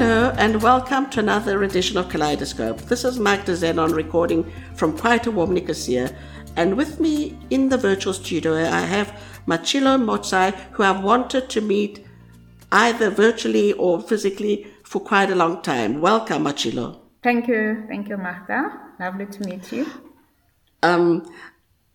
Hello and welcome to another edition of KaleidHERscope. This is Magda Zenon recording from quite a warm Nicosia, and with me in the virtual studio I have Mmatshilo Motsei, who I've wanted to meet either virtually or physically for quite a long time. Welcome, Mmatshilo. Thank you, thank you, Magda. Lovely to meet you. Um,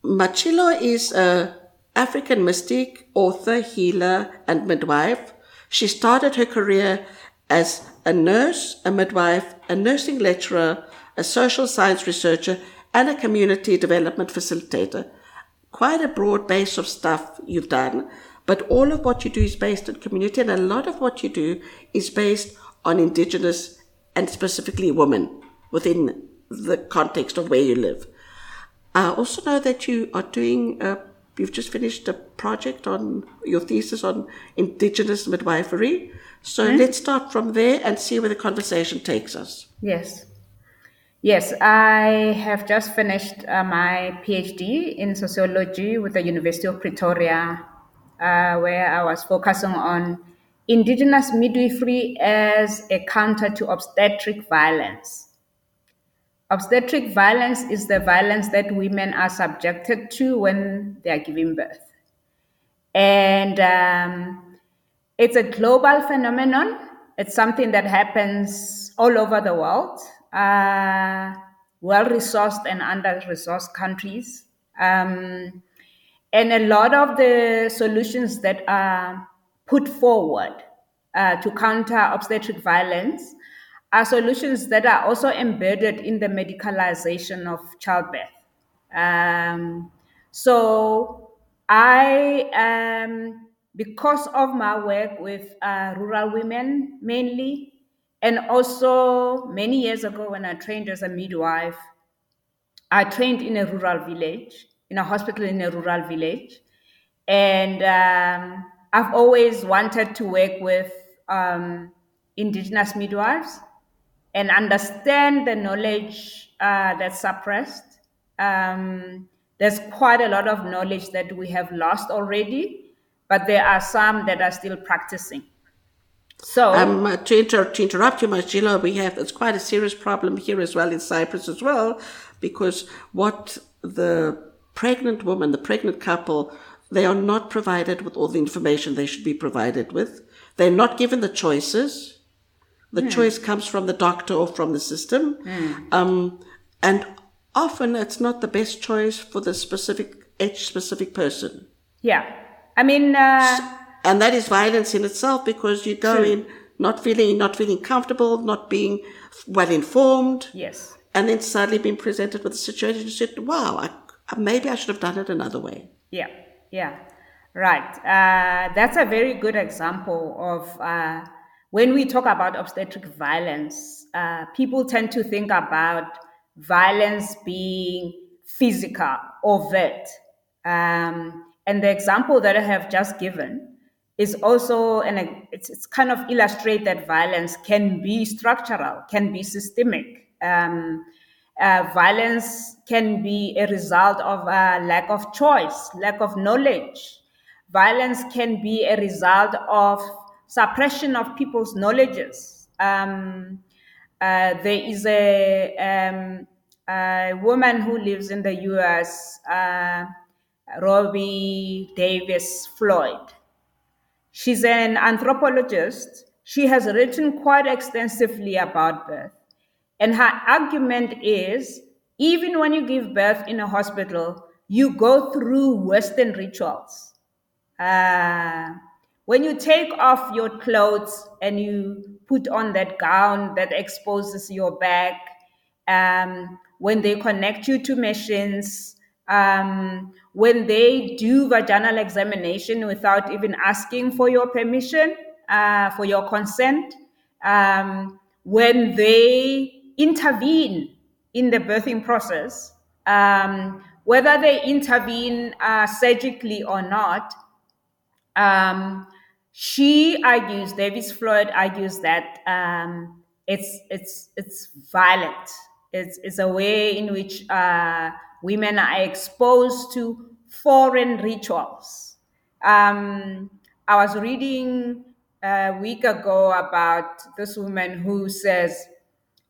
Mmatshilo is a African mystic, author, healer, and midwife. She started her career as a nurse, a midwife, a nursing lecturer, a social science researcher, and a community development facilitator. Quite a broad base of stuff you've done, but all of what you do is based on community, and a lot of what you do is based on Indigenous and specifically women within the context of where you live. I also know that you are doing a you've just finished a project on your thesis on indigenous midwifery. So mm-hmm. let's start from there and see where the conversation takes us. Yes. Yes, I have just finished uh, my PhD in sociology with the University of Pretoria, uh, where I was focusing on indigenous midwifery as a counter to obstetric violence. Obstetric violence is the violence that women are subjected to when they are giving birth. And um, it's a global phenomenon. It's something that happens all over the world, uh, well resourced and under resourced countries. Um, and a lot of the solutions that are put forward uh, to counter obstetric violence are solutions that are also embedded in the medicalization of childbirth. Um, so I, um, because of my work with uh, rural women mainly, and also many years ago when I trained as a midwife, I trained in a rural village, in a hospital in a rural village. And um, I've always wanted to work with um, indigenous midwives and understand the knowledge uh, that's suppressed. Um, there's quite a lot of knowledge that we have lost already, but there are some that are still practicing. So, um, to, inter- to interrupt you, Mmatshilo, we have it's quite a serious problem here as well in Cyprus as well, because what the pregnant woman, the pregnant couple, they are not provided with all the information they should be provided with. They're not given the choices the mm. choice comes from the doctor or from the system. Mm. Um, and often it's not the best choice for the specific age specific person. Yeah. I mean, uh, and that is violence in itself because you go true. in not feeling, not feeling comfortable, not being well informed. Yes. And then suddenly being presented with a situation, you said, wow, I, maybe I should have done it another way. Yeah. Yeah. Right. Uh, that's a very good example of, uh, when we talk about obstetric violence, uh, people tend to think about violence being physical, overt. Um, and the example that I have just given is also, and it's, it's kind of illustrate that violence can be structural, can be systemic. Um, uh, violence can be a result of a lack of choice, lack of knowledge. Violence can be a result of suppression of people's knowledges. Um, uh, there is a, um, a, woman who lives in the US, uh, Robbie Davis Floyd. She's an anthropologist. She has written quite extensively about birth. And her argument is even when you give birth in a hospital, you go through Western rituals. Uh, when you take off your clothes and you put on that gown that exposes your back, um, when they connect you to machines, um, when they do vaginal examination without even asking for your permission, uh, for your consent, um, when they intervene in the birthing process, um, whether they intervene uh, surgically or not, um, she argues, Davis Floyd argues that um, it's it's it's violent. It's it's a way in which uh, women are exposed to foreign rituals. Um, I was reading a week ago about this woman who says,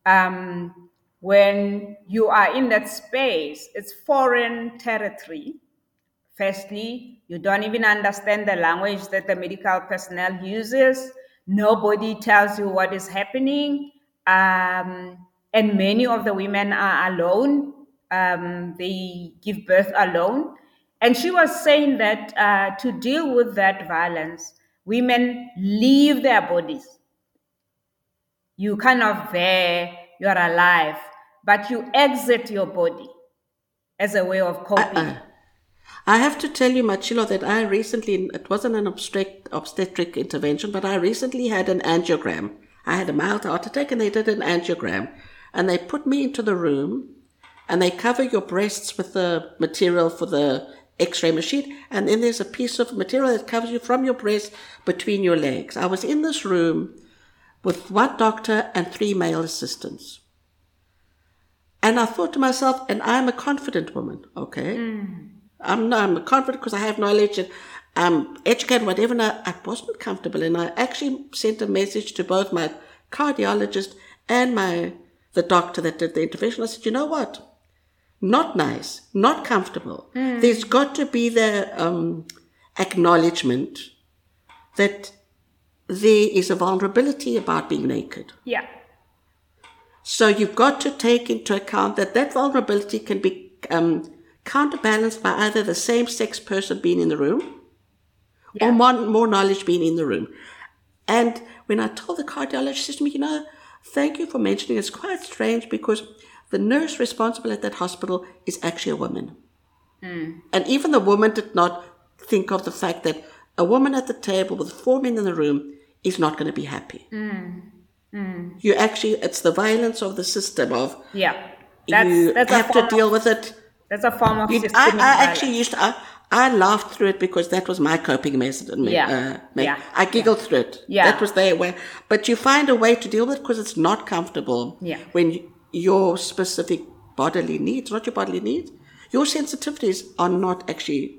um, when you are in that space, it's foreign territory. Firstly, you don't even understand the language that the medical personnel uses. Nobody tells you what is happening. Um, and many of the women are alone. Um, they give birth alone. And she was saying that uh, to deal with that violence, women leave their bodies. You kind of there, you're alive, but you exit your body as a way of coping. Uh-uh. I have to tell you, Mmatshilo, that I recently, it wasn't an obstetric, obstetric intervention, but I recently had an angiogram. I had a mild heart attack and they did an angiogram. And they put me into the room and they cover your breasts with the material for the x-ray machine. And then there's a piece of material that covers you from your breast between your legs. I was in this room with one doctor and three male assistants. And I thought to myself, and I'm a confident woman, okay? Mm. I'm, I'm confident because I have knowledge and I'm educated, whatever. And I, I wasn't comfortable. And I actually sent a message to both my cardiologist and my the doctor that did the intervention. I said, you know what? Not nice, not comfortable. Mm. There's got to be the um, acknowledgement that there is a vulnerability about being naked. Yeah. So you've got to take into account that that vulnerability can be um, counterbalanced by either the same sex person being in the room yeah. or more, more knowledge being in the room. And when I told the cardiologist, she said to me, you know, thank you for mentioning it's quite strange because the nurse responsible at that hospital is actually a woman. Mm. And even the woman did not think of the fact that a woman at the table with four men in the room is not going to be happy. Mm. Mm. You actually, it's the violence of the system of yeah. That's, you that's have to deal with it. That's a form of you, I, I actually used to. I, I laughed through it because that was my coping method. Yeah. Uh, yeah. I giggled yeah. through it. Yeah. That was the way. But you find a way to deal with it because it's not comfortable. Yeah. When your specific bodily needs, not your bodily needs, your sensitivities are not actually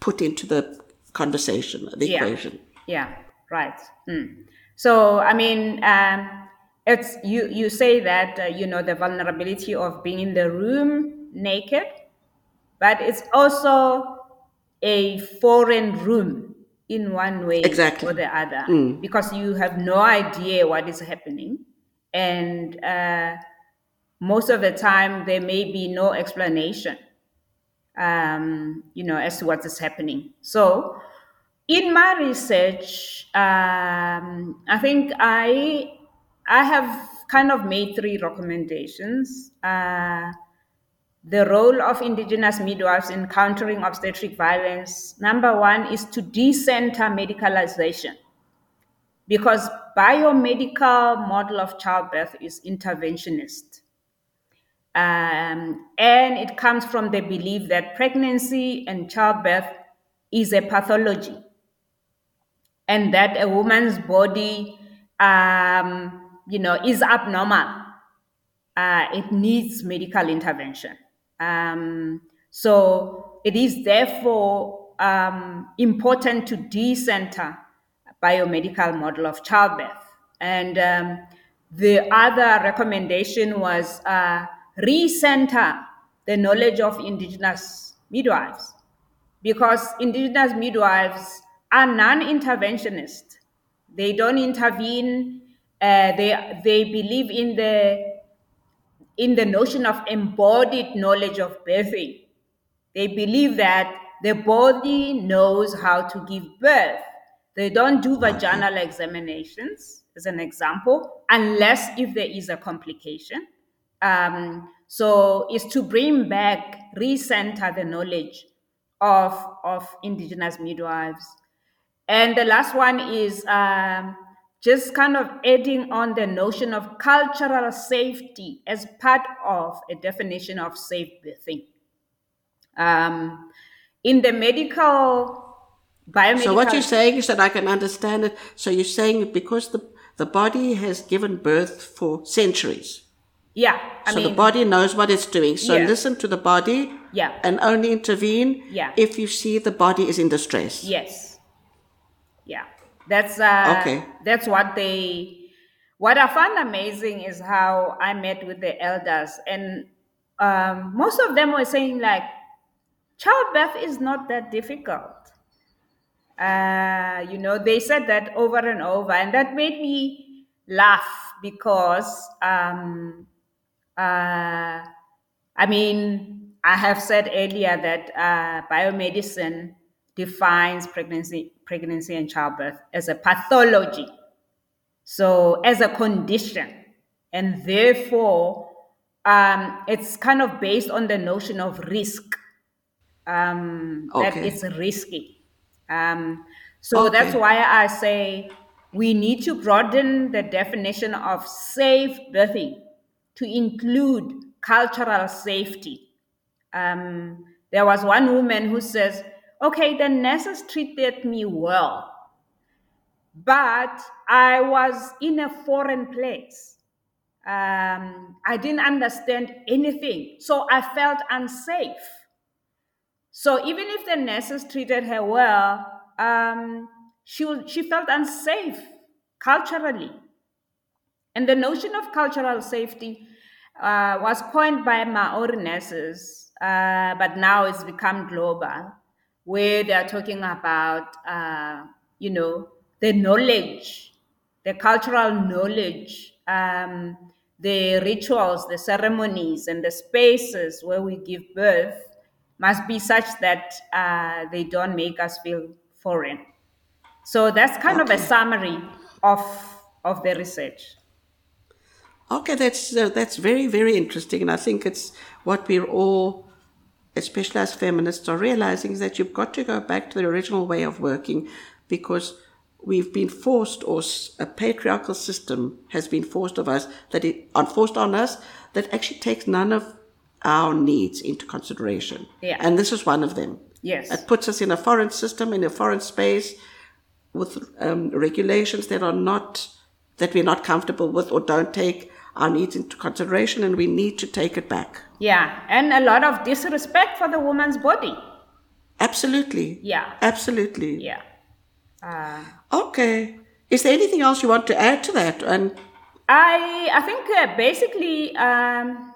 put into the conversation, the yeah. equation. Yeah. Right. Mm. So, I mean, um, it's you. You say that uh, you know the vulnerability of being in the room naked, but it's also a foreign room in one way exactly. or the other mm. because you have no idea what is happening, and uh, most of the time there may be no explanation, um, you know, as to what is happening. So in my research, um, I think I I have kind of made three recommendations. Uh, the role of indigenous midwives in countering obstetric violence. Number one is to decenter medicalization, because biomedical model of childbirth is interventionist. Um, and it comes from the belief that pregnancy and childbirth is a pathology and that a woman's body, um, you know, is abnormal. Uh, it needs medical intervention. Um, so it is therefore um, important to decenter biomedical model of childbirth. And um, the other recommendation was uh, recenter the knowledge of indigenous midwives because indigenous midwives are non-interventionist. They don't intervene. Uh, they they believe in the in the notion of embodied knowledge of birthing. They believe that the body knows how to give birth. They don't do vaginal examinations, as an example, unless if there is a complication. Um, so it's to bring back, recenter the knowledge of, of indigenous midwives and the last one is um, just kind of adding on the notion of cultural safety as part of a definition of safe birthing. Um, in the medical biomedical. So what you're saying is that I can understand it. So you're saying because the the body has given birth for centuries. Yeah. I so mean, the body knows what it's doing. So yeah. listen to the body. Yeah. And only intervene. Yeah. If you see the body is in distress. Yes. Yeah. That's uh, Okay. That's what they. What I found amazing is how I met with the elders, and um, most of them were saying like, childbirth is not that difficult. Uh, you know, they said that over and over, and that made me laugh because, um, uh, I mean, I have said earlier that uh, biomedicine defines pregnancy, pregnancy and childbirth as a pathology, so as a condition, and therefore um, it's kind of based on the notion of risk um, that it's risky. Um, so that's why I say we need to broaden the definition of safe birthing to include cultural safety. Um, there was one woman who says, Okay, the nurses treated me well, but I was in a foreign place. Um, I didn't understand anything, so I felt unsafe. So even if the nurses treated her well, um, she she felt unsafe culturally. And the notion of cultural safety uh, was coined by Maori nurses, uh, but now it's become global, where they are talking about, uh, you know, the knowledge, the cultural knowledge, um, the rituals, the ceremonies, and the spaces where we give birth must be such that uh, they don't make us feel foreign. So that's kind of a summary of of the research. Okay, that's uh, that's very very interesting, and I think it's what we're all, especially as feminists, are realizing is that you've got to go back to the original way of working, because we've been forced, or a patriarchal system has been forced of us that it on forced on us that actually takes none of our needs into consideration, Yeah. and this is one of them. Yes. It puts us in a foreign system, in a foreign space, with um, regulations that are not that we're not comfortable with or don't take our needs into consideration, and we need to take it back. Yeah, and a lot of disrespect for the woman's body. Absolutely. Yeah. Absolutely. Yeah. Uh, Okay. Is there anything else you want to add to that? And I I think uh, basically um,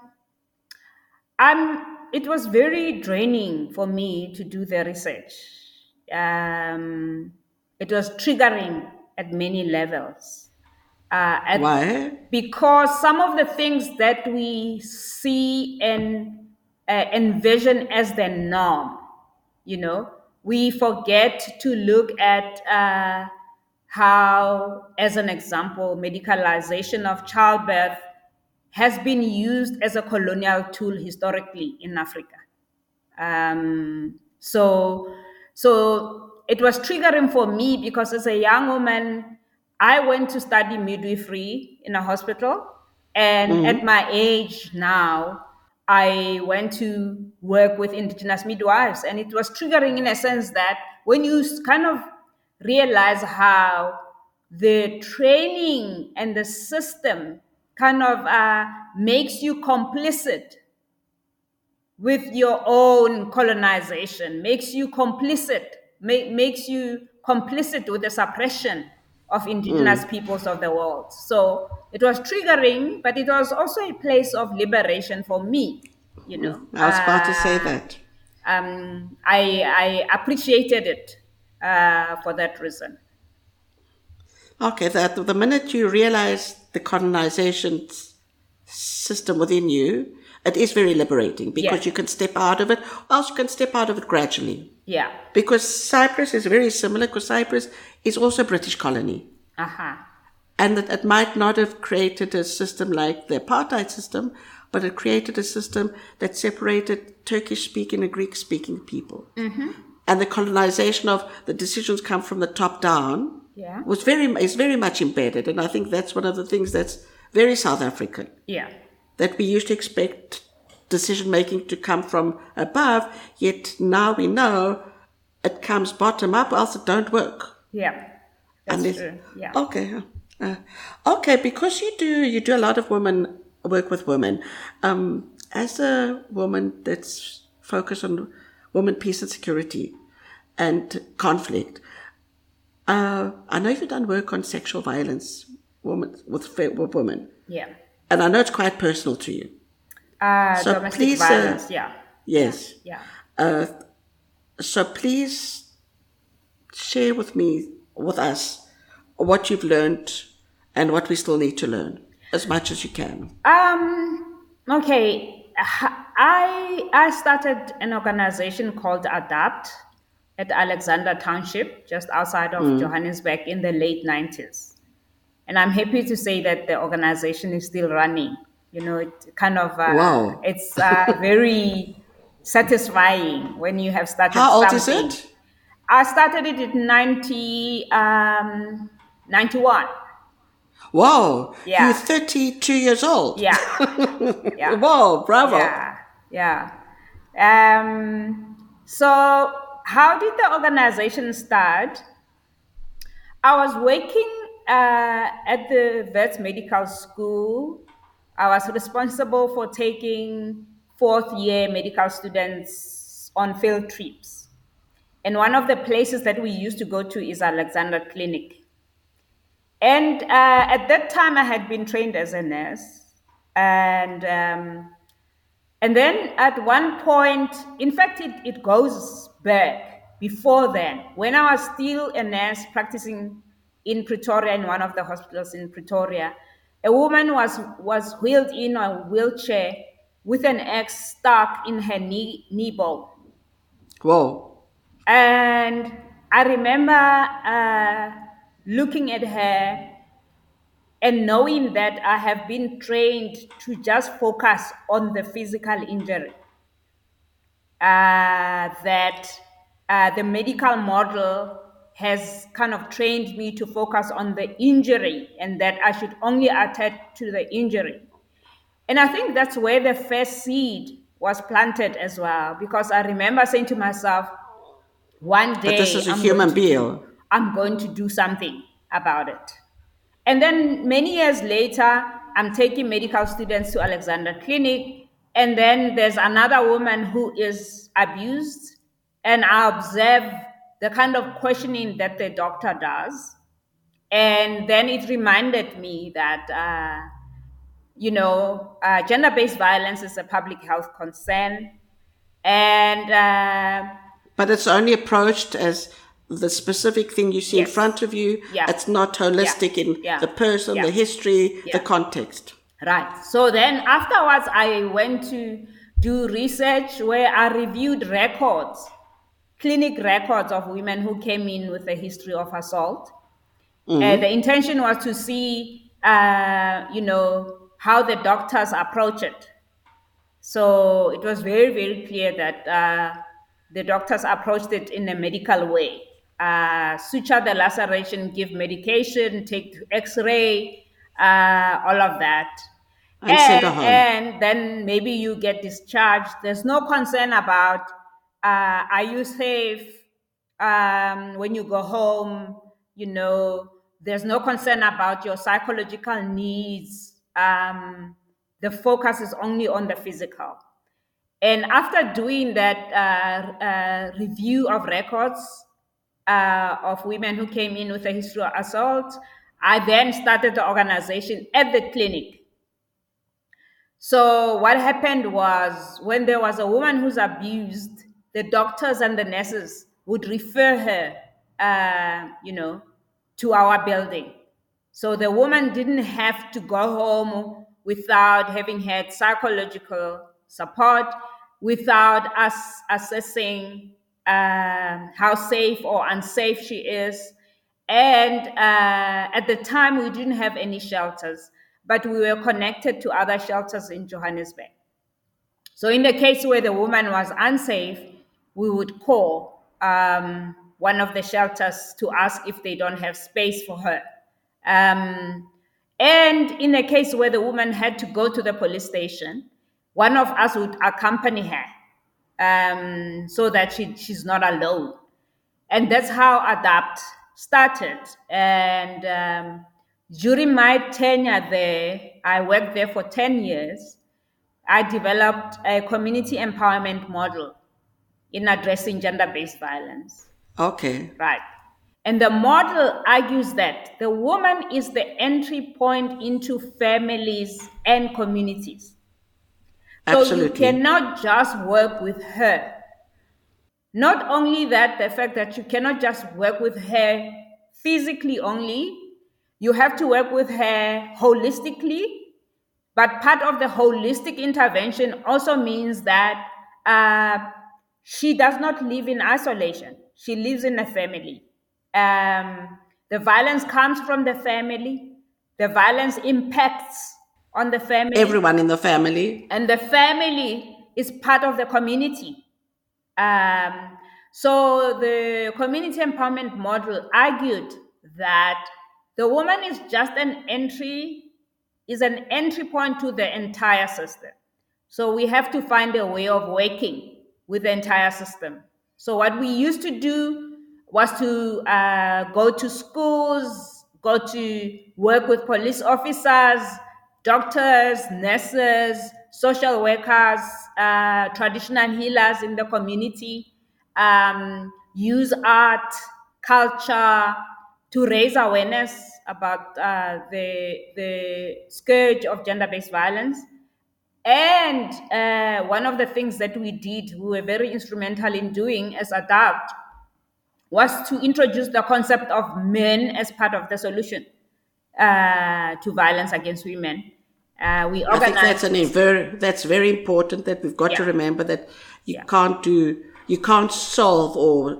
I'm. It was very draining for me to do the research. Um, it was triggering at many levels. Uh, at, why? because some of the things that we see and uh, envision as the norm, you know, we forget to look at uh, how, as an example, medicalization of childbirth has been used as a colonial tool historically in Africa. Um, so, so it was triggering for me because as a young woman, I went to study midwifery in a hospital, and at my age now, I went to work with indigenous midwives, and it was triggering in a sense that when you kind of realize how the training and the system kind of uh, makes you complicit with your own colonization, makes you complicit, ma- makes you complicit with the suppression of indigenous peoples of the world. So it was triggering, but it was also a place of liberation for me. You know, I was about to say Uh, that. um, I, I appreciated it uh, for that reason. Okay, that the minute you realize the colonization system within you, it is very liberating because Yeah. you can step out of it, or else you can step out of it gradually. Yeah. Because Cyprus is very similar, because Cyprus is also a British colony. Uh-huh. And that it might not have created a system like the apartheid system, but it created a system that separated Turkish speaking and Greek speaking people. And the colonization of the decisions come from the top down Yeah. was very is very much embedded. And I think that's one of the things that's very South African. Yeah. That we used to expect decision making to come from above, yet now we know it comes bottom up, or else it don't work. Yeah. That's Unless- true. Yeah. Okay. Uh, okay, because you do you do a lot of women work with women. Um, as a woman that's focused on women, peace and security, and conflict, Uh, I know you've done work on sexual violence women, with, with women, Yeah. and I know it's quite personal to you. Uh, So domestic please, uh, violence. yeah. Yes. Yeah. Uh, so please share with me, with us, what you've learned and what we still need to learn, as much as you can. Um. Okay. I I started an organization called Adapt at Alexandra Township, just outside of Johannesburg, in the late nineties, and I'm happy to say that the organization is still running. You know, it kind of uh, Wow. it's uh, very satisfying when you have started. How old is it? I started it in 90, um, 91. Wow. Yeah. You're 32 years old. Yeah. yeah. Wow, bravo. Yeah, yeah. Um, so, how did the organization start? I was working uh, at the Wits Medical School. I was responsible for taking fourth year medical students on field trips. And one of the places that we used to go to is Alexandra Clinic. And uh, at that time, I had been trained as a nurse. And um, and then at one point, in fact, it, it goes back before then, when I was still a nurse practicing in Pretoria, in one of the hospitals in Pretoria, a woman was, was wheeled in a wheelchair with an axe stuck in her knee, knee bone. Whoa. And I remember uh, looking at her and knowing that I have been trained to just focus on the physical injury. Uh, that uh, the medical model has kind of trained me to focus on the injury and that I should only attend to the injury. And I think that's where the first seed was planted as well, because I remember saying to myself, one day But this is a I'm human going to do- being. I'm going to do something about it. And then many years later, I'm taking medical students to Alexandra Clinic, and then there's another woman who is abused, and I observe the kind of questioning that the doctor does. And then it reminded me that, uh, you know, uh, gender based violence is a public health concern. And uh, But it's only approached as the specific thing you see in front of you. Yeah. It's not holistic in Yeah. the person, Yeah. the history, Yeah. the context. Right. So then afterwards, I went to do research where I reviewed records, clinic records of women who came in with a history of assault. Uh, the intention was to see, uh, you know, how the doctors approach it. So it was very, very clear that uh, the doctors approached it in a medical way. Uh, suture the laceration, give medication, take X-ray, uh, all of that. And and then maybe you get discharged. There's no concern about uh, are you safe um, when you go home? You know, there's no concern about your psychological needs. Um, the focus is only on the physical. And after doing that uh, uh, review of records uh, of women who came in with a history of assault, I then started the organization at the clinic. So what happened was when there was a woman who's abused, the doctors and the nurses would refer her, uh, you know, to our building. So the woman didn't have to go home without having had psychological support, without us assessing um, how safe or unsafe she is. And uh, at the time, we didn't have any shelters, but we were connected to other shelters in Johannesburg. So, in the case where the woman was unsafe, we would call um, one of the shelters to ask if they don't have space for her. Um, and in the case where the woman had to go to the police station, one of us would accompany her um, so that she, she's not alone. And that's how ADAPT started. And um, during my tenure there, I worked there for 10 years. I developed a community empowerment model in addressing gender based violence. Okay. Right. And the model argues that the woman is the entry point into families and communities. So you cannot just work with her. Not only that, the fact that you cannot just work with her physically only, you have to work with her holistically. But part of the holistic intervention also means that uh, she does not live in isolation, she lives in a family. Um, the violence comes from the family, the violence impacts on the family. Everyone in the family. and the family is part of the community. Um, so the community empowerment model argued that the woman is just an entry, is an entry point to the entire system. So we have to find a way of working with the entire system. So what we used to do was to uh, go to schools, go to work with police officers, doctors, nurses, social workers, uh, traditional healers in the community, um, use art, culture to raise awareness about uh, the, the scourge of gender based violence. And uh, one of the things that we did, we were very instrumental in doing as ADAPT, was to introduce the concept of men as part of the solution uh, to violence against women. Uh, we I think that's an very that's very important that we've got to remember that you Yeah. can't do you can't solve or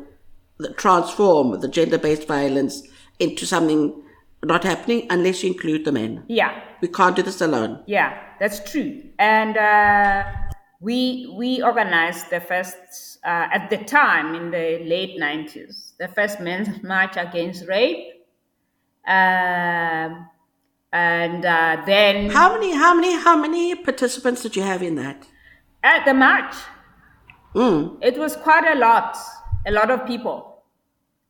transform the gender based violence into something not happening unless you include the men. yeah, We can't do this alone. Yeah, that's true. And uh, we we organized the first uh, at the time in the late nineties, the first men's march against rape. Um, and uh, then How many how many how many participants did you have in that? at the march, Mm. it was quite a lot, a lot of people.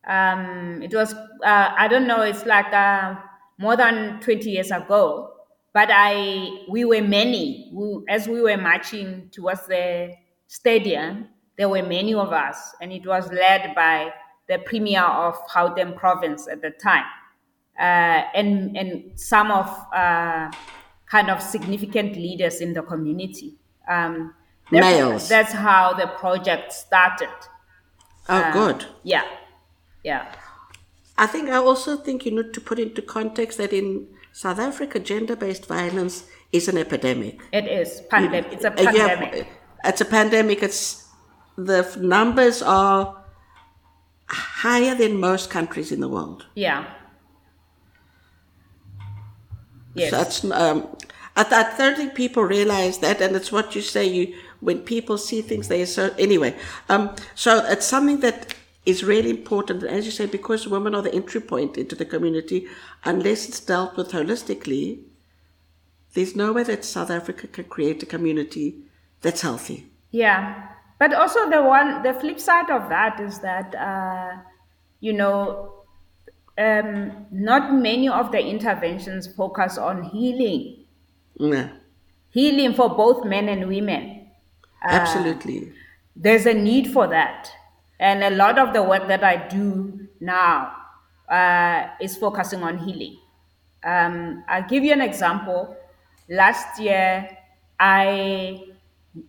Um, it was, uh, I don't know, it's like uh, more than 20 years ago. But I, we were many. We, as we were marching towards the stadium, there were many of us, and it was led by the premier of Gauteng province at the time, and and some of uh, kind of significant leaders in the community. Um, that's- Males. That's how the project started. Oh good. Yeah, yeah, I think I also think you need to put into context that in South Africa gender based violence is an epidemic. it is pandemic. It's a Uh, yeah, pandemic. it's a pandemic. It's the numbers are higher than most countries in the world. Yeah. Yes. So that's um, I, I don't think people realize that, and it's what you say. You when people see things, they so anyway. Um, so it's something that is really important, and as you say, because women are the entry point into the community. Unless it's dealt with holistically, there's no way that South Africa can create a community that's healthy. Yeah, but also the one, the flip side of that is that, uh, you know, um, not many of the interventions focus on healing, Yeah, healing for both men and women. absolutely. There's a need for that, and a lot of the work that I do now uh, is focusing on healing. Um, I'll give you an example. Last year, I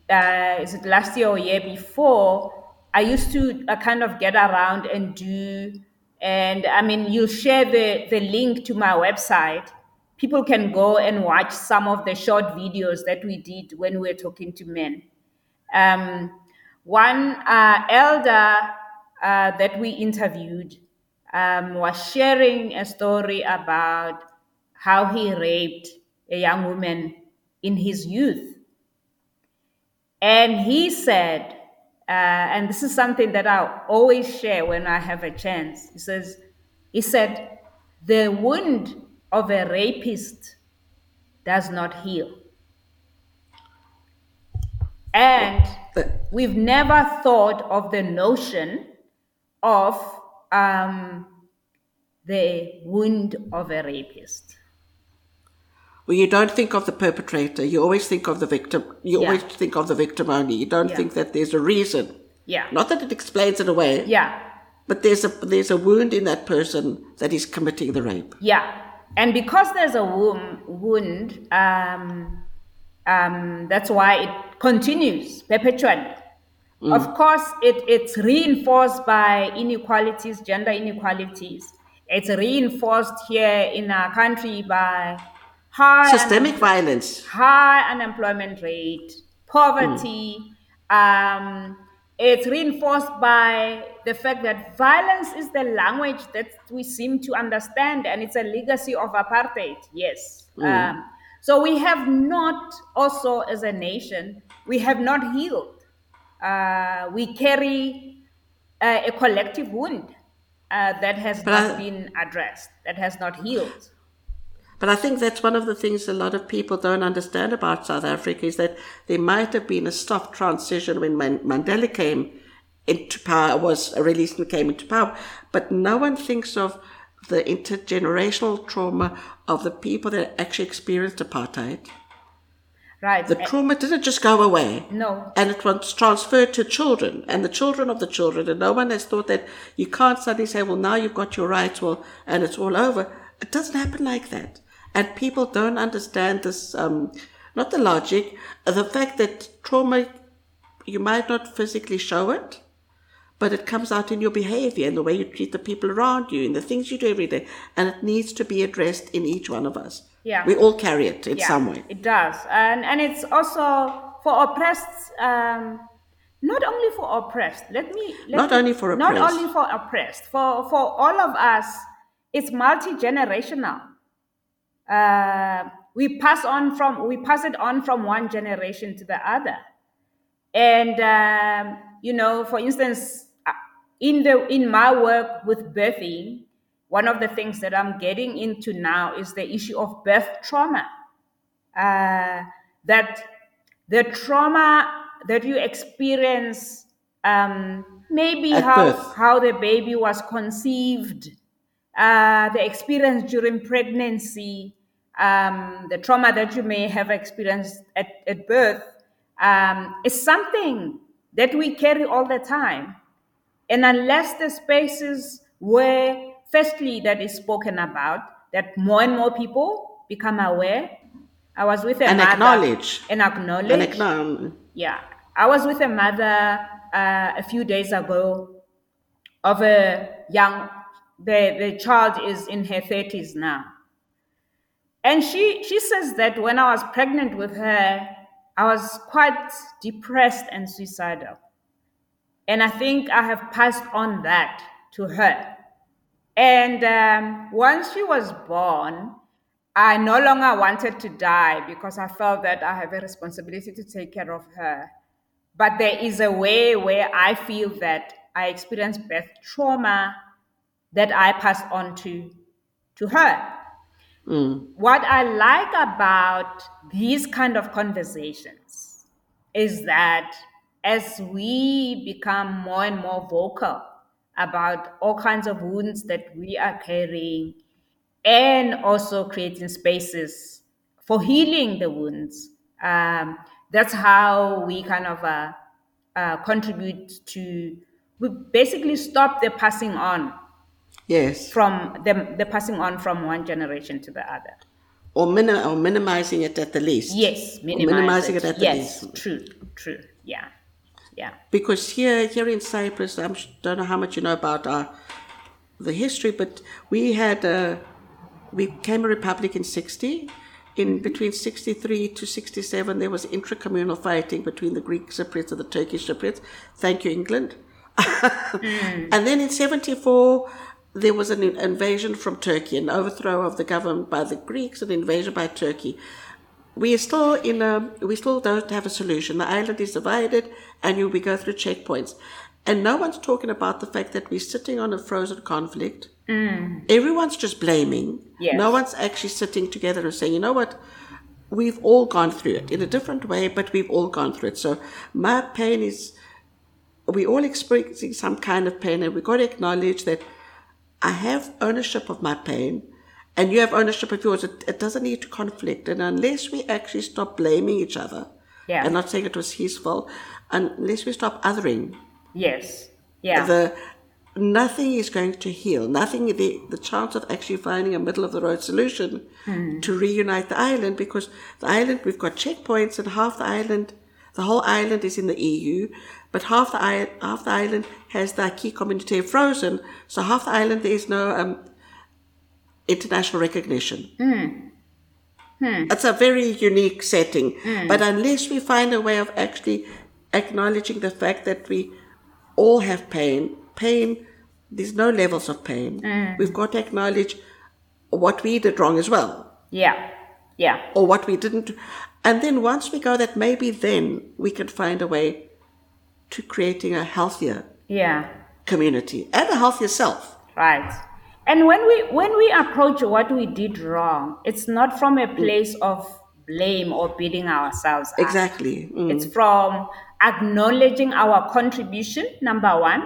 uh, is it last year or year before? I used to uh, kind of get around and do, and I mean, you'll share the the link to my website. People can go and watch some of the short videos that we did when we were talking to men. Um, one uh, elder uh, that we interviewed um, was sharing a story about how he raped a young woman in his youth. And he said, uh, and this is something that I always share when I have a chance. He says, he said, the wound of a rapist does not heal. And we've never thought of the notion of um, the wound of a rapist. Well, you don't think of the perpetrator. You always think of the victim. You Yeah. always think of the victim only. You don't Yeah. think that there's a reason. Yeah. Not that it explains it away, Yeah. But there's a there's a wound in that person that is committing the rape. Yeah, and because there's a wound, wound um, um, that's why it continues perpetually. Mm. Of course, it, it's reinforced by inequalities, gender inequalities. It's reinforced here in our country by high systemic violence, high unemployment rate, poverty. Mm. Um, it's reinforced by the fact that violence is the language that we seem to understand, and it's a legacy of apartheid. Yes. Mm. Um, so we have not, also as a nation, we have not healed. Uh, we carry uh, a collective wound uh, that has but not I, been addressed, that has not healed. But I think that's one of the things a lot of people don't understand about South Africa is that there might have been a soft transition when Mandela came into power, was released and came into power, but no one thinks of the intergenerational trauma of the people that actually experienced apartheid. Right. The trauma didn't just go away. No. And it was transferred to children and the children of the children. And no one has thought that you can't suddenly say, well, now you've got your rights, well, and it's all over. It doesn't happen like that. And people don't understand this, um, not the logic, the fact that trauma, you might not physically show it, but it comes out in your behavior and the way you treat the people around you and the things you do every day. And it needs to be addressed in each one of us. Yeah. We all carry it in yeah, some way. It does. And, and it's also for oppressed, um, not only for oppressed, let me. Let not me, only for oppressed. Not only for oppressed, for, for all of us, it's multi generational uh, we pass on from we pass it on from one generation to the other and um, you know for instance uh, in the in my work with birthing one of the things that i'm getting into now is the issue of birth trauma uh, that the trauma that you experience um, maybe At how, birth. how the baby was conceived uh, the experience during pregnancy, um, the trauma that you may have experienced at, at birth, um, is something that we carry all the time. And unless the spaces where, firstly, that is spoken about, that more and more people become aware. I was with a and mother. Acknowledge. And acknowledge. And acknowledge. Yeah. I was with a mother uh, a few days ago of a young the, the child is in her 30s now. And she, she says that when I was pregnant with her, I was quite depressed and suicidal. And I think I have passed on that to her. And um, once she was born, I no longer wanted to die because I felt that I have a responsibility to take care of her. But there is a way where I feel that I experienced birth trauma that I pass on to, to her. Mm. What I like about these kind of conversations is that as we become more and more vocal about all kinds of wounds that we are carrying and also creating spaces for healing the wounds, um, that's how we kind of uh, uh, contribute to, we basically stop the passing on Yes. From the, the passing on from one generation to the other. Or, minim- or minimizing it at the least. Yes, minimize minimizing it. it. at the yes, least. true, true. Yeah, yeah. Because here, here in Cyprus, I don't know how much you know about our the history, but we had a, we became a republic in 60. In between 63 to 67, there was intracommunal fighting between the Greek Cypriots and the Turkish Cypriots. Thank you, England. mm. And then in 74, there was an invasion from Turkey, an overthrow of the government by the Greeks, an invasion by Turkey. We are still in a, we still don't have a solution. The island is divided and you, we go through checkpoints. And no one's talking about the fact that we're sitting on a frozen conflict. Mm. Everyone's just blaming. Yes. No one's actually sitting together and saying, you know what? We've all gone through it in a different way, but we've all gone through it. So my pain is, we're all experiencing some kind of pain and we've got to acknowledge that I have ownership of my pain and you have ownership of yours. It, it doesn't need to conflict. And unless we actually stop blaming each other yeah. and not saying it was his fault, unless we stop othering. Yes. Yeah. The, nothing is going to heal. Nothing, the, the chance of actually finding a middle of the road solution hmm. to reunite the island because the island, we've got checkpoints and half the island, the whole island is in the EU, but half the, i- half the island has the acquis communautaire frozen. So half the island there is no um, international recognition. Hmm. Hmm. It's a very unique setting. Hmm. But unless we find a way of actually acknowledging the fact that we all have pain, pain, there's no levels of pain. We've got to acknowledge what we did wrong as well, Yeah. Yeah. or what we didn't. And then once we go that, maybe then we can find a way to creating a healthier Yeah. community and a healthier self. Right. And when we when we approach what we did wrong, it's not from a place of blame or beating ourselves up. Exactly. Mm. It's from acknowledging our contribution, number one,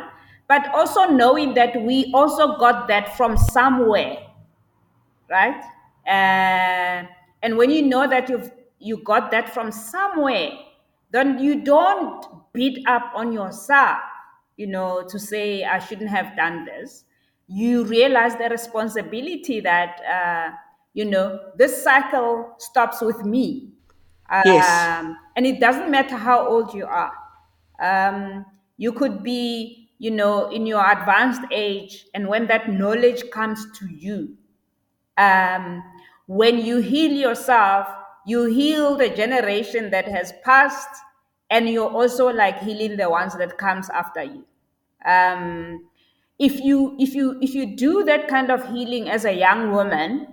but also knowing that we also got that from somewhere, right? Uh, and when you know that you've you got that from somewhere, then you don't beat up on yourself, you know, to say I shouldn't have done this. You realize the responsibility that uh, you know this cycle stops with me. Yes. Um, and it doesn't matter how old you are. Um, you could be, you know, in your advanced age, and when that knowledge comes to you, um, when you heal yourself, you heal the generation that has passed, and you're also like healing the ones that comes after you. Um, if you if you if you do that kind of healing as a young woman,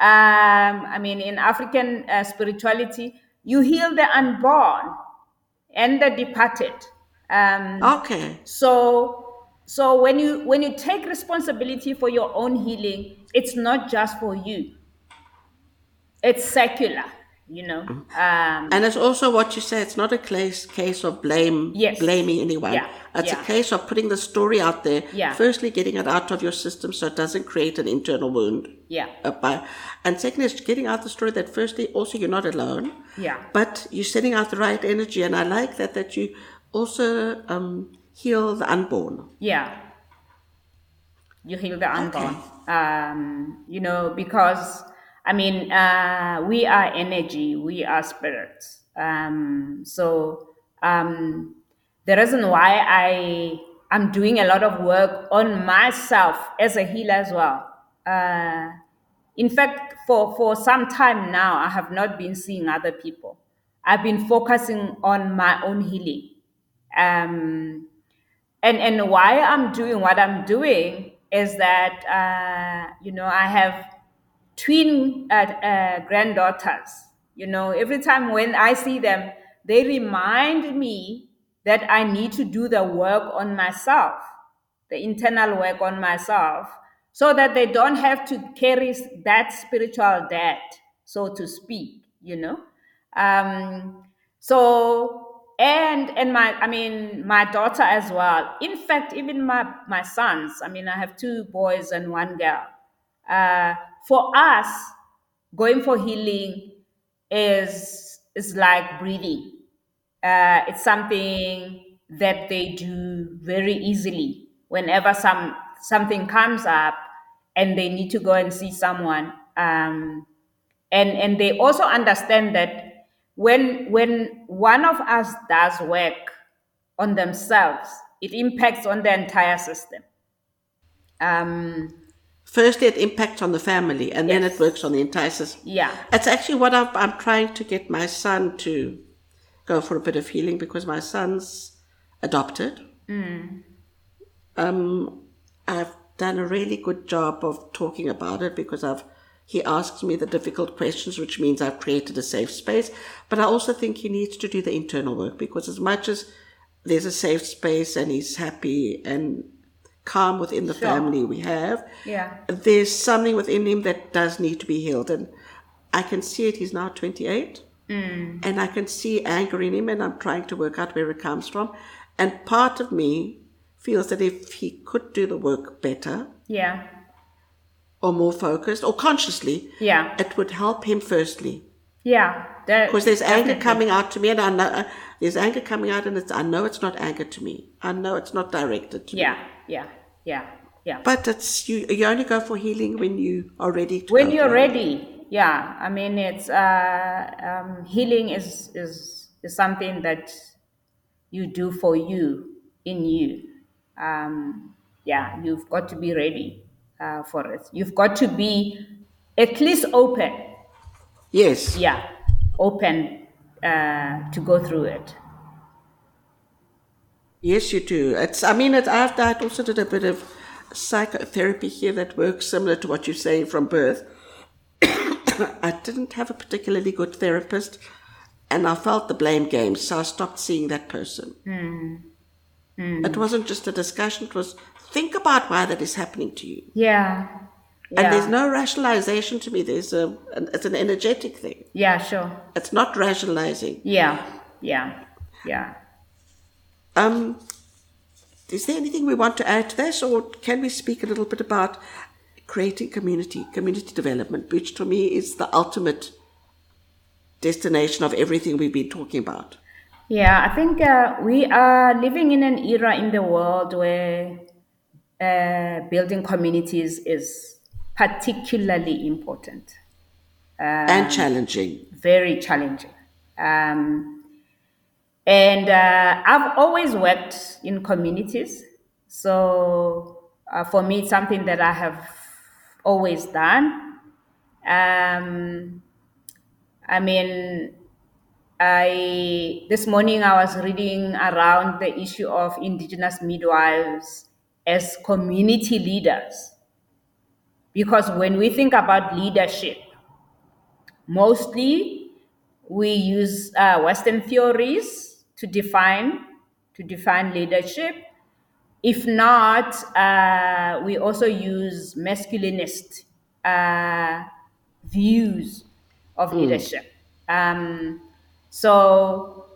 um, I mean, in African uh, spirituality, you heal the unborn and the departed. Um, Okay. so so when you when you take responsibility for your own healing, it's not just for you. It's secular, you know. Um, And it's also what you say, it's not a case, case of blame, Yes. blaming anyone. Yeah, It's yeah. a case of putting the story out there. Yeah. Firstly, getting it out of your system so it doesn't create an internal wound. yeah, Uh, by- And second is getting out the story that firstly, also you're not alone. Yeah. But you're sending out the right energy. And I like that, that you also um, heal the unborn. yeah. You heal the unborn. Um, you know, because I mean, uh, we are energy, we are spirits. Um, so um, the reason why I I'm doing a lot of work on myself as a healer as well. Uh, in fact, for, for some time now, I have not been seeing other people. I've been focusing on my own healing. Um, and, and why I'm doing what I'm doing is that, uh, you know, I have twin uh, granddaughters. You know, every time when I see them, they remind me that I need to do the work on myself, the internal work on myself, so that they don't have to carry that spiritual debt, so to speak, you know. Um, so and and my I mean my daughter as well. In fact, even my my sons. I mean, I have two boys and one girl. Uh, for us, going for healing is is like breathing. Uh, it's something that they do very easily whenever some something comes up and they need to go and see someone. Um, and and they also understand that when when one of us does work on themselves, it impacts on the entire system. Um, Firstly, it impacts on the family, and then it works on the entire system. yeah, It's actually what I'm, I'm trying to get my son to go for a bit of healing because my son's adopted. Um, I've done a really good job of talking about it because I've he asks me the difficult questions, which means I've created a safe space. But I also think he needs to do the internal work because as much as there's a safe space and he's happy and calm within the Sure. family we have, yeah, there's something within him that does need to be healed. And I can see it. He's now 28. And I can see anger in him, and I'm trying to work out where it comes from. And part of me feels that if he could do the work better yeah, or more focused or consciously, yeah, it would help him firstly. yeah. Because there's anger definitely. coming out to me, and I know uh, there's anger coming out, and it's, I know it's not anger to me. I know it's not directed to me. Yeah, yeah, yeah, yeah. But it's you. You only go for healing when you are ready. To when you're ready, yeah. I mean, it's uh, um, healing is is is something that you do for you in you. Um, yeah, you've got to be ready uh, for it. You've got to be at least open. Yes. Yeah, open uh, to go through it. Yes, you do. It's. I mean, it, I've I also did a bit of psychotherapy here that works similar to what you're saying from birth. I didn't have a particularly good therapist, and I felt the blame game, so I stopped seeing that person. Hmm. It wasn't just a discussion; it was think about why that is happening to you. Yeah. And there's no rationalization to me. There's a, an, it's an energetic thing. Yeah, sure. It's not rationalizing. Yeah, yeah, yeah. Um, is there anything we want to add to this, or can we speak a little bit about creating community, community development, which to me is the ultimate destination of everything we've been talking about? Yeah, I think uh, we are living in an era in the world where uh, building communities is particularly important, and challenging. very challenging. Um, and uh, I've always worked in communities. So uh, for me, it's something that I have always done. Um, I mean, I this morning I was reading around the issue of indigenous midwives as community leaders. Because when we think about leadership, mostly we use uh, Western theories to define to define leadership. If not, uh, we also use masculinist uh, views of leadership. Um, so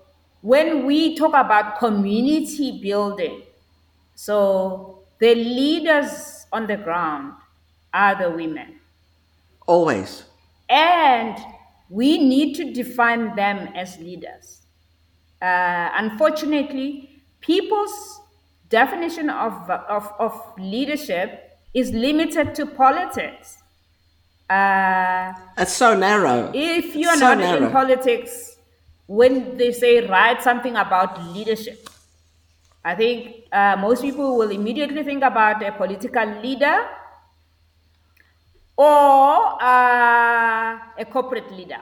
when we talk about community building, so the leaders on the ground are the women. Always. And we need to define them as leaders. Uh, unfortunately, people's definition of, of, of leadership is limited to politics. Uh, It's so narrow. if you're So not narrow. in politics, when they say write something about leadership, I think uh, most people will immediately think about a political leader or uh, a corporate leader,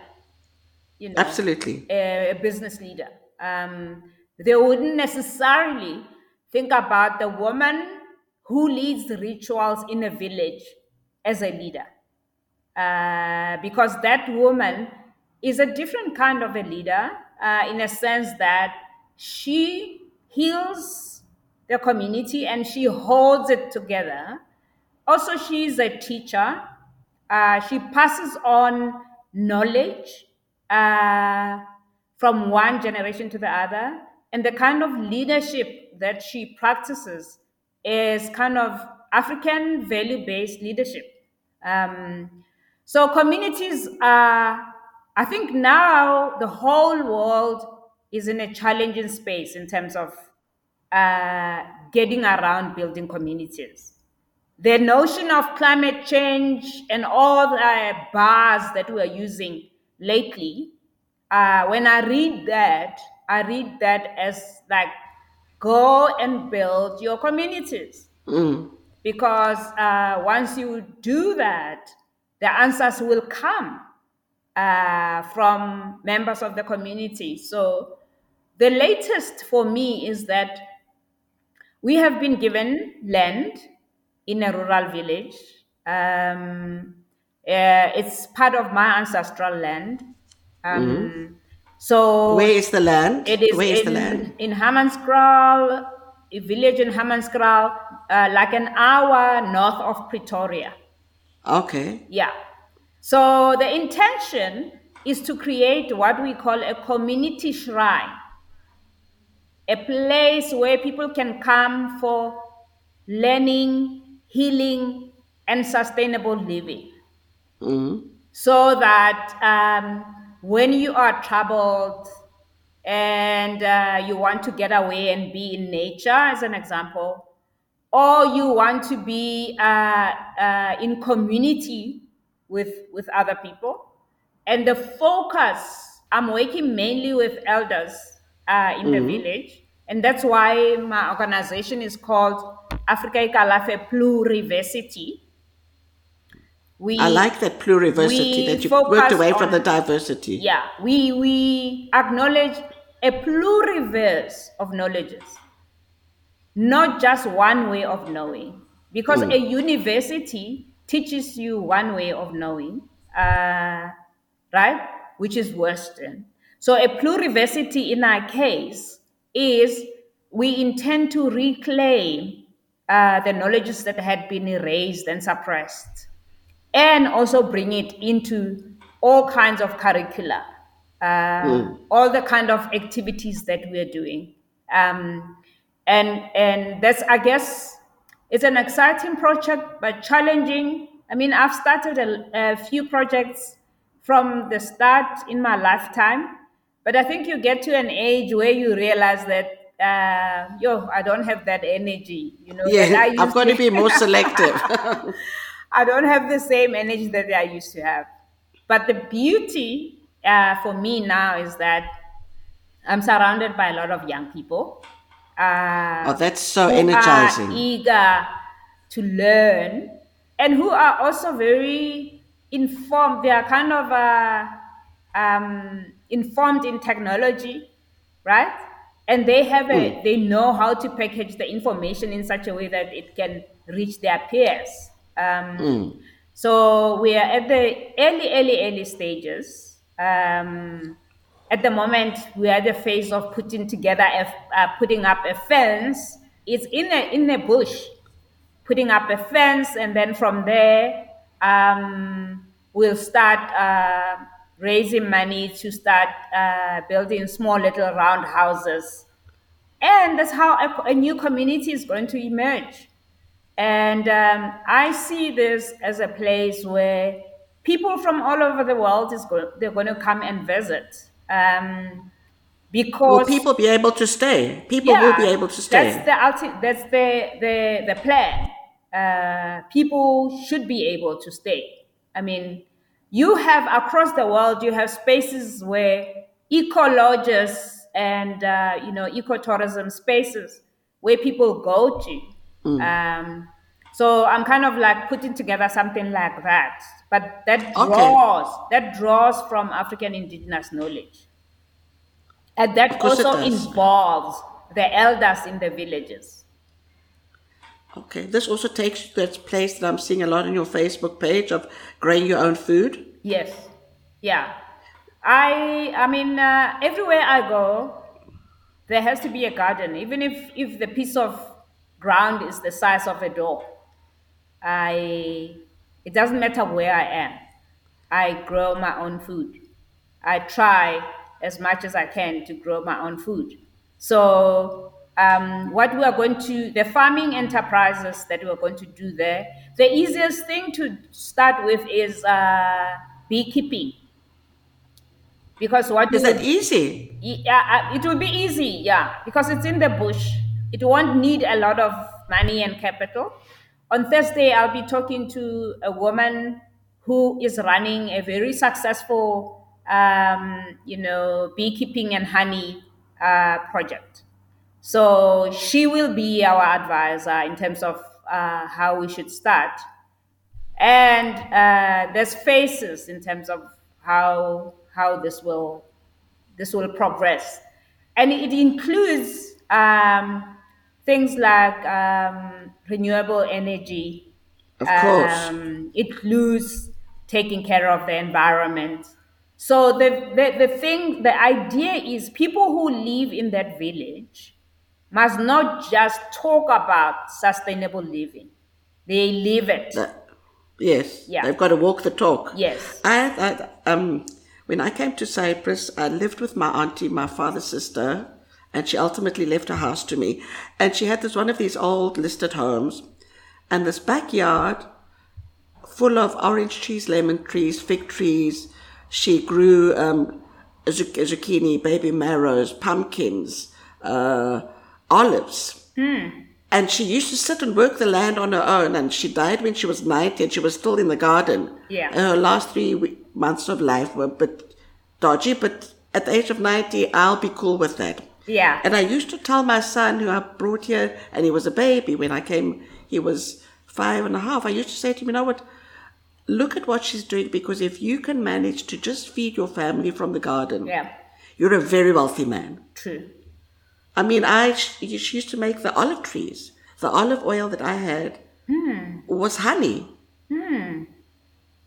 you know, Absolutely. a, a business leader. Um, they wouldn't necessarily think about the woman who leads the rituals in a village as a leader uh, because that woman is a different kind of a leader uh, in a sense that she heals the community and she holds it together. Also, she is a teacher. Uh, she passes on knowledge uh, from one generation to the other. And the kind of leadership that she practices is kind of African value based leadership. Um, so communities are, I think now the whole world is in a challenging space in terms of uh, getting around building communities. The notion of climate change and all the bars that we are using lately, uh, when I read that, I read that as like, go and build your communities Mm. because uh, once you do that, the answers will come uh, from members of the community. So, the latest for me is that we have been given land in a rural village. Um, uh, it's part of my ancestral land. Um, So, Where is the land? it is Where is in, the land? in Hammanskraal, a village in Hammanskraal, uh, like an hour north of Pretoria. Okay. Yeah. So the intention is to create what we call a community shrine, a place where people can come for learning, healing, and sustainable living Mm. so that um, when you are troubled and uh, you want to get away and be in nature, as an example, or you want to be uh, uh, in community with with other people. And the focus, I'm working mainly with elders uh, in the village, and that's why my organization is called Africa Ikalafe Pluriversity. We, I like that pluriversity that you worked away from the diversity. yeah, we we acknowledge a pluriverse of knowledges, not just one way of knowing. Because a university teaches you one way of knowing, uh, right? Which is Western. So a pluriversity in our case is we intend to reclaim uh, the knowledges that had been erased and suppressed and also bring it into all kinds of curricula, uh, all the kind of activities that we're doing. Um, and and that's I guess it's an exciting project, but challenging. I mean, I've started a, a few projects from the start in my lifetime, but I think you get to an age where you realize that. Uh, yo, I don't have that energy, you know. Yeah, I've got to be more selective. I don't have the same energy that I used to have. But the beauty uh, for me now is that I'm surrounded by a lot of young people. Uh, oh, that's so who energizing. Are eager to learn and who are also very informed. They are kind of uh, um, informed in technology, right? And they have a, they know how to package the information in such a way that it can reach their peers. Um, So we are at the early, early, early stages. Um, at the moment, we are at the phase of putting together, a, uh, putting up a fence. It's in a in a bush, putting up a fence, and then from there, um, we'll start uh, raising money to start uh, building small little round houses, and that's how a, a new community is going to emerge. And um, I see this as a place where people from all over the world is go- they're going to come and visit. Um, because Will people be able to stay? People will be able to stay. That's the ulti- That's the the the plan. Uh, people should be able to stay. I mean, you have across the world, you have spaces where ecologists and uh, you know ecotourism spaces where people go to. Um, so I'm kind of like putting together something like that, but that Okay. draws that draws from African indigenous knowledge. And that also involves the elders in the villages. Okay, this also takes you to that place that I'm seeing a lot on your Facebook page of growing your own food. Yes. Yeah. I I mean uh, everywhere I go there has to be a garden even if if the piece of ground is the size of a door. I it doesn't matter where I am. I grow my own food. I try as much as I can to grow my own food. So, um, what we are going to, the farming enterprises that we're going to do there, the easiest thing to start with is uh, beekeeping. Because what Is that easy? yeah, uh, it will be easy, yeah, because it's in the bush. It won't need a lot of money and capital. On Thursday, I'll be talking to a woman who is running a very successful, um, you know, beekeeping and honey uh, project. So she will be our advisor in terms of uh, how we should start. And uh, there's phases in terms of how how this will this will progress. And it includes um, things like um, renewable energy. Of course. Um, it includes taking care of the environment. So the, the, the thing, the idea is people who live in that village must not just talk about sustainable living. They live it. Yes. Yeah. They've got to walk the talk. Yes. I, I um, when I came to Cyprus, I lived with my auntie, my father's sister, and she ultimately left her house to me. And she had this one of these old listed homes, and this backyard full of orange trees, lemon trees, fig trees. She grew um, zuc- zucchini, baby marrows, pumpkins, uh, olives. And she used to sit and work the land on her own, and she died when she was 90 and she was still in the garden. Yeah. Her last three months of life were a bit dodgy, but at the age of 90, I'll be cool with that. Yeah. And I used to tell my son, who I brought here, and he was a baby when I came, he was five and a half. I used to say to him, you know what? Look at what she's doing because if you can manage to just feed your family from the garden, Yeah. you're a very wealthy man. True. I mean, I she she used to make the olive trees. The olive oil that I had hmm. was honey. Hmm.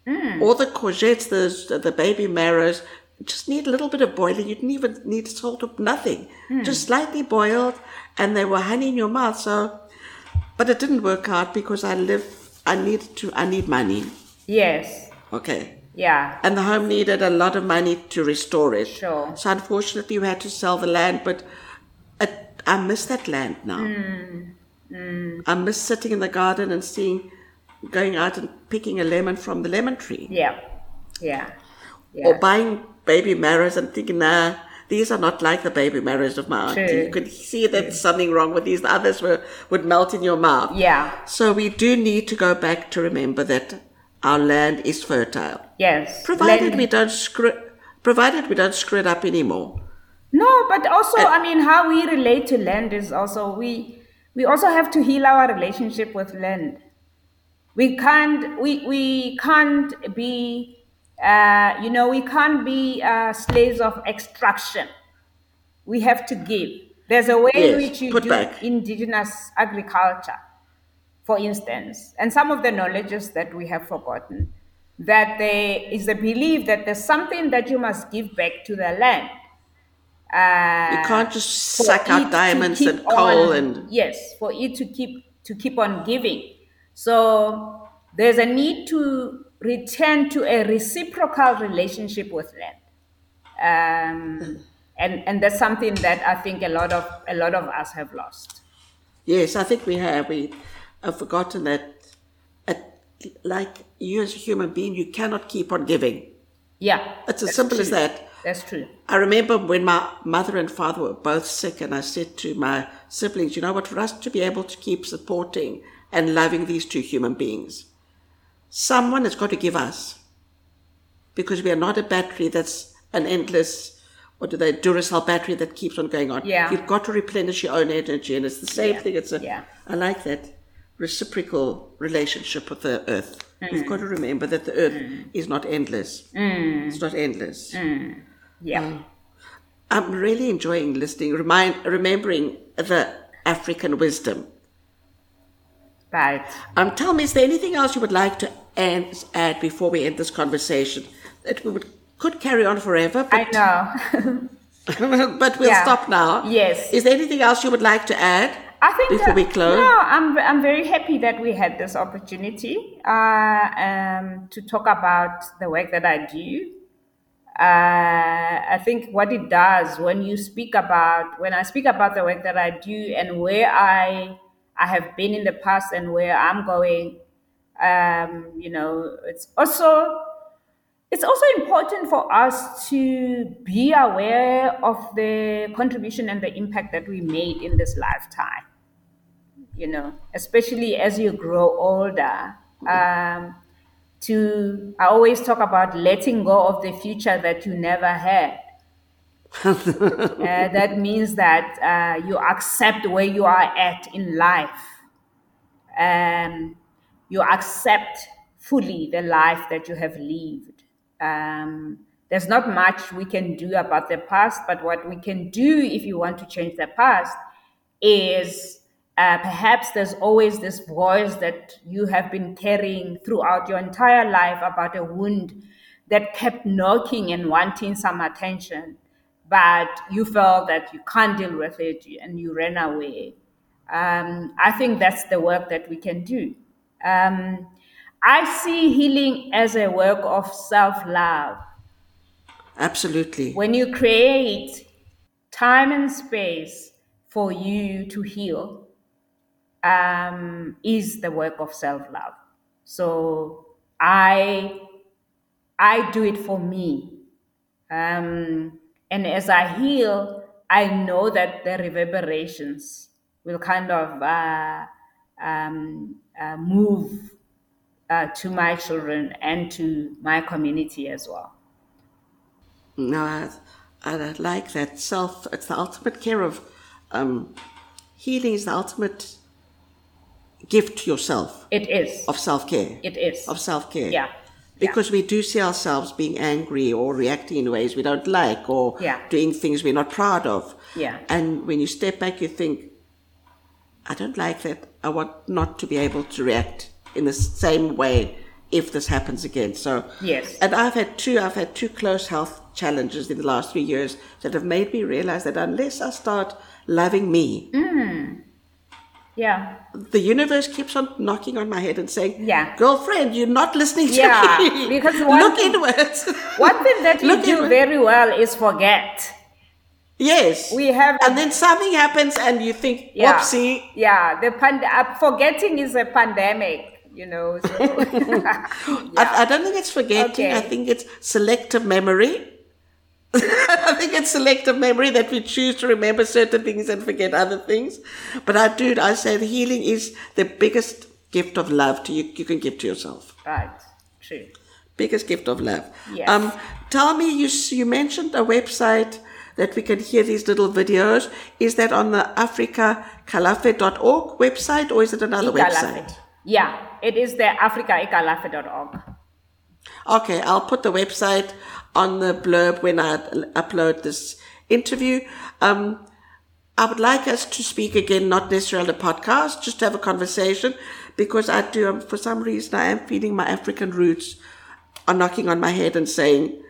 Hmm. All the courgettes, the the baby marrows, just need a little bit of boiling. You didn't even need to salt or nothing. Just slightly boiled, and they were honey in your mouth. So, but it didn't work out because I live. I needed to. I need money. Yes. Okay. Yeah. And the home needed a lot of money to restore it. Sure. So unfortunately, we had to sell the land, but it, I miss that land now. Mm. I miss sitting in the garden and seeing, going out and picking a lemon from the lemon tree, Yeah. Yeah. Yeah. or buying baby marrows and thinking, nah, these are not like the baby marrows of my auntie. True. You could see that there's something wrong with these. The others were would melt in your mouth. yeah. So we do need to go back to remember that our land is fertile. Yes. Provided Land- we don't screw, provided we don't screw it up anymore. No, but also, I mean, how we relate to land is also we we also have to heal our relationship with land. We can't we we can't be uh, you know we can't be uh, slaves of extraction. We have to give. There's a way in which you do back. indigenous agriculture, for instance, and some of the knowledges that we have forgotten. That there is a belief that there's something that you must give back to the land. Uh, You can't just suck out diamonds and coal on- and yes for it to keep to keep on giving so there's a need to return to a reciprocal relationship with land um, and and that's something that i think a lot of a lot of us have lost yes, I think we have. We have forgotten that, at, like you as a human being, you cannot keep on giving. yeah It's as simple as that. that's true I remember when my mother and father were both sick, and I said to my siblings, you know what, for us to be able to keep supporting and loving these two human beings, someone has got to give us. Because we are not a battery that's an endless, what do they, Duracell battery that keeps on going on. Yeah. You've got to replenish your own energy, and it's the same Yeah. thing. It's a, Yeah. I like that reciprocal relationship with the earth. Mm. We've got to remember that the earth mm. is not endless. Mm. It's not endless. yeah um, I'm really enjoying listening, remind, remembering the African wisdom. right Um, tell me, is there anything else you would like to add, add before we end this conversation? That we would, could carry on forever, i but, know but we'll Yeah. stop now. Yes. Is there anything else you would like to add I think before that- we close? No, I'm I'm very happy that we had this opportunity uh, um, to talk about the work that I do. Uh, I think what it does when you speak about when I speak about the work that I do and where I I have been in the past and where I'm going, um, you know, it's also it's also important for us to be aware of the contribution and the impact that we made in this lifetime you know especially as you grow older. Um, to i always talk about letting go of the future that you never had. Uh, that means that uh, you accept where you are at in life. Um, you accept fully the life that you have lived. Um, there's not much we can do about the past, but what we can do if you want to change the past is uh, perhaps there's always this voice that you have been carrying throughout your entire life about a wound that kept knocking and wanting some attention, but you felt that you can't deal with it and you ran away. Um, I think that's the work that we can do. Um, I see healing as a work of self love. Absolutely. When you create time and space for you to heal, um, is the work of self love. So I I do it for me. Um, and as I heal, I know that the reverberations will kind of uh, um, uh, move uh, to my children and to my community as well. No, I, I like that self. It's the ultimate care of um, healing. Is the ultimate gift to yourself It is. of self care. It is. Of self care. Yeah. Because we do see ourselves being angry or reacting in ways we don't like or Yeah. doing things we're not proud of. Yeah. And when you step back, you think, I don't like that. I want not to be able to react in the same way if this happens again. So Yes. and I've had two I've had two close health challenges in the last three years that have made me realize that unless I start loving me, hmm. Yeah. the universe keeps on knocking on my head and saying, Yeah. girlfriend, you're not listening to Yeah, me. because one look thing- inwards. One thing that you Look do very well is forget. Yes. We have and then something happens and you think, Yeah. whoopsie. Yeah. The pand- uh, forgetting is a pandemic. You know. So. I, I don't think it's forgetting. I think it's selective memory. I think it's selective memory that we choose to remember certain things and forget other things. But I do, I say the healing is the biggest gift of love to you, you can give to yourself. right. True. Biggest gift of love. Yes. Um, tell me, you, you mentioned a website that we can hear these little videos. Is that on the africaikalafe.org website or is it another website? Yeah, it is the africaikalafe.org. Okay, I'll put the website on the blurb when I upload this interview. Um, I would like us to speak again, not necessarily on the podcast, just to have a conversation, because I do, um, for some reason, I am feeling my African roots are knocking on my head and saying,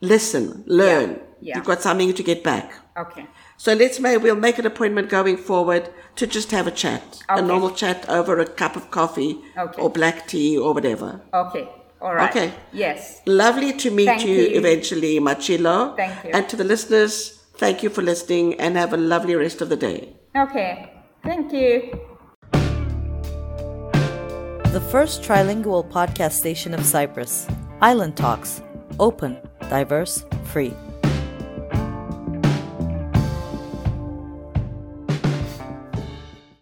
listen, learn. yeah. You've got something to get back. Okay. So let's make, we'll make an appointment going forward to just have a chat, a normal chat over a cup of coffee Okay. or black tea or whatever. Okay. All right. Okay. Yes. Lovely to meet Thank you, you. eventually, Mmatshilo. Thank you. And to the listeners, thank you for listening and have a lovely rest of the day. Okay. Thank you. The first trilingual podcast station of Cyprus. Island Talks. Open, diverse, free.